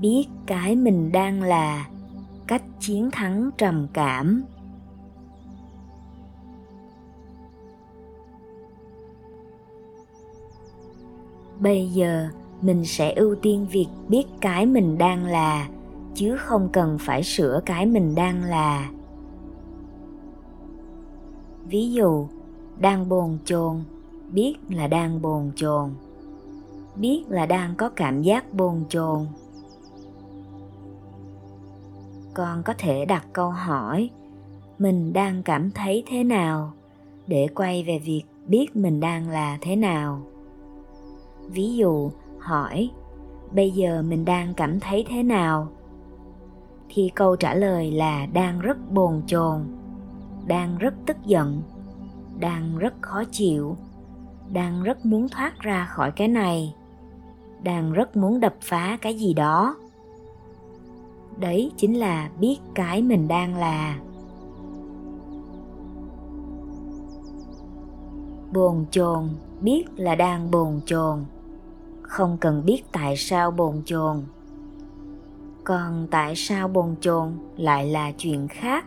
biết cái mình đang là, cách chiến thắng trầm cảm. Bây giờ, mình sẽ ưu tiên việc biết cái mình đang là, chứ không cần phải sửa cái mình đang là. Ví dụ, đang bồn chồn, biết là đang bồn chồn. Biết là đang có cảm giác bồn chồn con có thể đặt câu hỏi, mình đang cảm thấy thế nào, để quay về việc biết mình đang là thế nào. Ví dụ, hỏi, bây giờ mình đang cảm thấy thế nào? Thì câu trả lời là đang rất bồn chồn, đang rất tức giận, đang rất khó chịu, đang rất muốn thoát ra khỏi cái này, đang rất muốn đập phá cái gì đó đấy chính là biết cái mình đang là. Bồn chồn, biết là đang bồn chồn. Không cần biết tại sao bồn chồn. Còn tại sao bồn chồn lại là chuyện khác?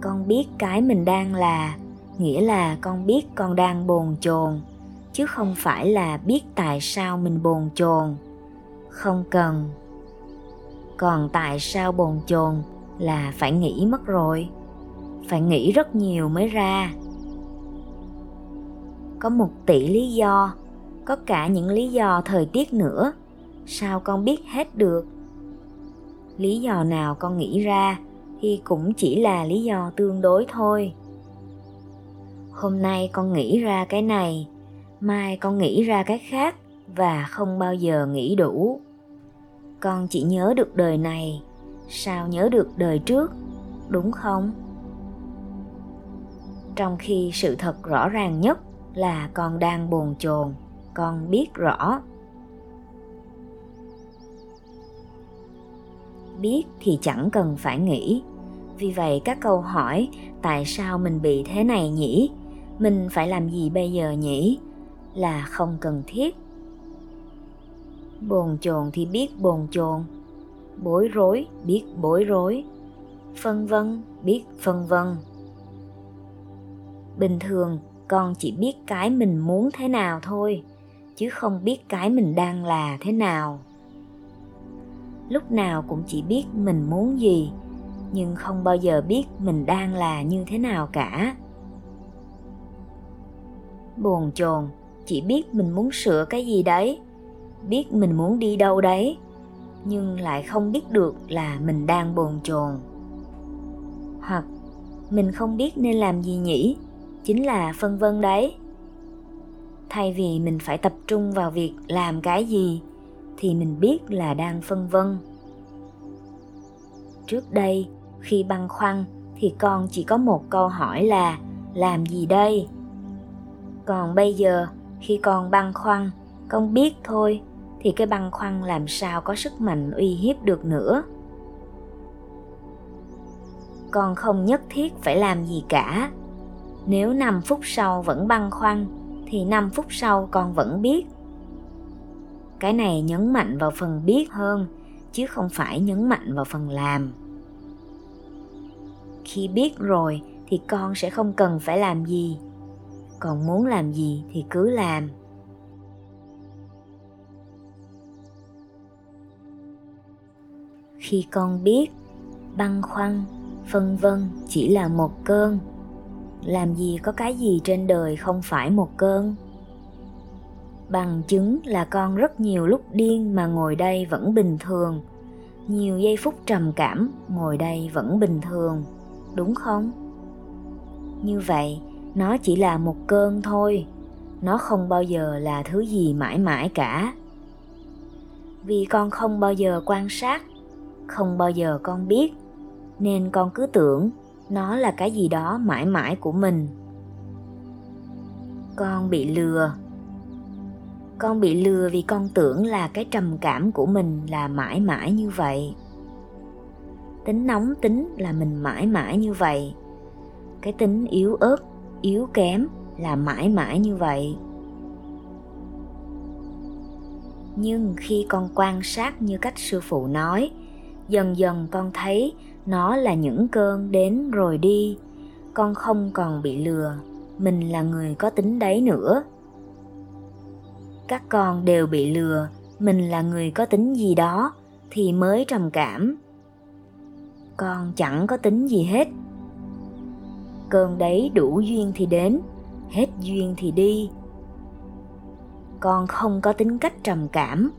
Con biết cái mình đang là, nghĩa là con biết con đang bồn chồn, chứ không phải là biết tại sao mình bồn chồn. Không cần còn tại sao bồn chồn là phải nghĩ mất rồi? Phải nghĩ rất nhiều mới ra. Có một tỷ lý do, có cả những lý do thời tiết nữa. Sao con biết hết được? Lý do nào con nghĩ ra thì cũng chỉ là lý do tương đối thôi. Hôm nay con nghĩ ra cái này, mai con nghĩ ra cái khác và không bao giờ nghĩ đủ con chỉ nhớ được đời này. Sao nhớ được đời trước, đúng không? Trong khi sự thật rõ ràng nhất là con đang bồn chồn, con biết rõ. Biết thì chẳng cần phải nghĩ. Vì vậy các câu hỏi, tại sao mình bị thế này nhỉ? Mình phải làm gì bây giờ nhỉ? Là không cần thiết bồn chồn thì biết bồn chồn. Bối rối, biết bối rối. Phân vân, biết phân vân. Bình thường, con chỉ biết cái mình muốn thế nào thôi, chứ không biết cái mình đang là thế nào. Lúc nào cũng chỉ biết mình muốn gì, nhưng không bao giờ biết mình đang là như thế nào cả. Buồn chồn, chỉ biết mình muốn sửa cái gì đấy biết mình muốn đi đâu đấy, nhưng lại không biết được là mình đang bồn chồn. Hoặc, mình không biết nên làm gì nhỉ? Chính là phân vân đấy. Thay vì mình phải tập trung vào việc làm cái gì, thì mình biết là đang phân vân. Trước đây, khi băn khoăn, thì con chỉ có một câu hỏi là, làm gì đây? Còn bây giờ, khi con băn khoăn, con biết thôi thì cái băn khoăn làm sao có sức mạnh uy hiếp được nữa. Con không nhất thiết phải làm gì cả. Nếu 5 phút sau vẫn băn khoăn, thì 5 phút sau con vẫn biết. Cái này nhấn mạnh vào phần biết hơn, chứ không phải nhấn mạnh vào phần làm. Khi biết rồi, thì con sẽ không cần phải làm gì. Còn muốn làm gì thì cứ làm. Khi con biết băn khoăn, phân vân chỉ là một cơn. Làm gì có cái gì trên đời không phải một cơn? Bằng chứng là con rất nhiều lúc điên mà ngồi đây vẫn bình thường. Nhiều giây phút trầm cảm, ngồi đây vẫn bình thường, đúng không? Như vậy, nó chỉ là một cơn thôi. Nó không bao giờ là thứ gì mãi mãi cả. Vì con không bao giờ quan sát không bao giờ con biết, nên con cứ tưởng nó là cái gì đó mãi mãi của mình. Con bị lừa. Con bị lừa vì con tưởng là cái trầm cảm của mình là mãi mãi như vậy. Tính nóng tính là mình mãi mãi như vậy. Cái tính yếu ớt, yếu kém là mãi mãi như vậy. Nhưng khi con quan sát như cách sư phụ nói dần dần con thấy nó là những cơn đến rồi đi. Con không còn bị lừa, mình là người có tính đấy nữa. Các con đều bị lừa, mình là người có tính gì đó thì mới trầm cảm. Con chẳng có tính gì hết. Cơn đấy đủ duyên thì đến, hết duyên thì đi. Con không có tính cách trầm cảm.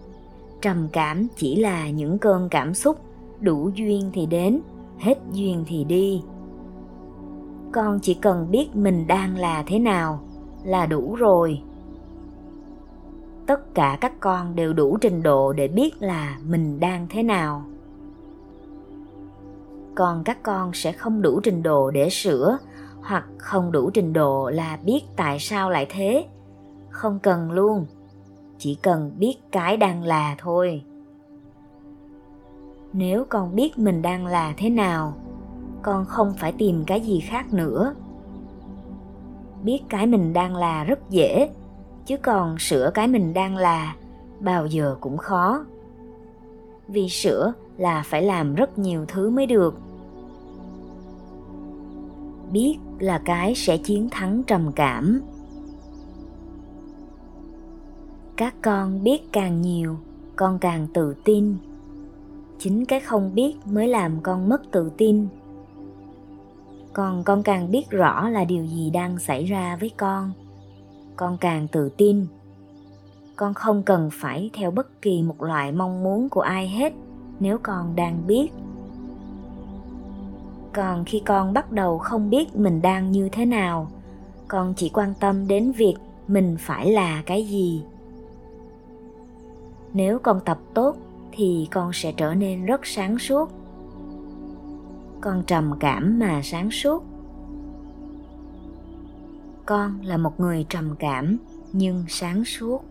Trầm cảm chỉ là những cơn cảm xúc đủ duyên thì đến, hết duyên thì đi. Con chỉ cần biết mình đang là thế nào là đủ rồi. Tất cả các con đều đủ trình độ để biết là mình đang thế nào. Còn các con sẽ không đủ trình độ để sửa hoặc không đủ trình độ là biết tại sao lại thế. Không cần luôn, chỉ cần biết cái đang là thôi nếu con biết mình đang là thế nào, con không phải tìm cái gì khác nữa. Biết cái mình đang là rất dễ, chứ còn sửa cái mình đang là, bao giờ cũng khó. Vì sửa là phải làm rất nhiều thứ mới được. Biết là cái sẽ chiến thắng trầm cảm. Các con biết càng nhiều, con càng tự tin chính cái không biết mới làm con mất tự tin. Còn con càng biết rõ là điều gì đang xảy ra với con con càng tự tin. Con không cần phải theo bất kỳ một loại mong muốn của ai hết, nếu con đang biết. Còn khi con bắt đầu không biết mình đang như thế nào, con chỉ quan tâm đến việc mình phải là cái gì. Nếu con tập tốt thì con sẽ trở nên rất sáng suốt. Con trầm cảm mà sáng suốt. Con là một người trầm cảm nhưng sáng suốt.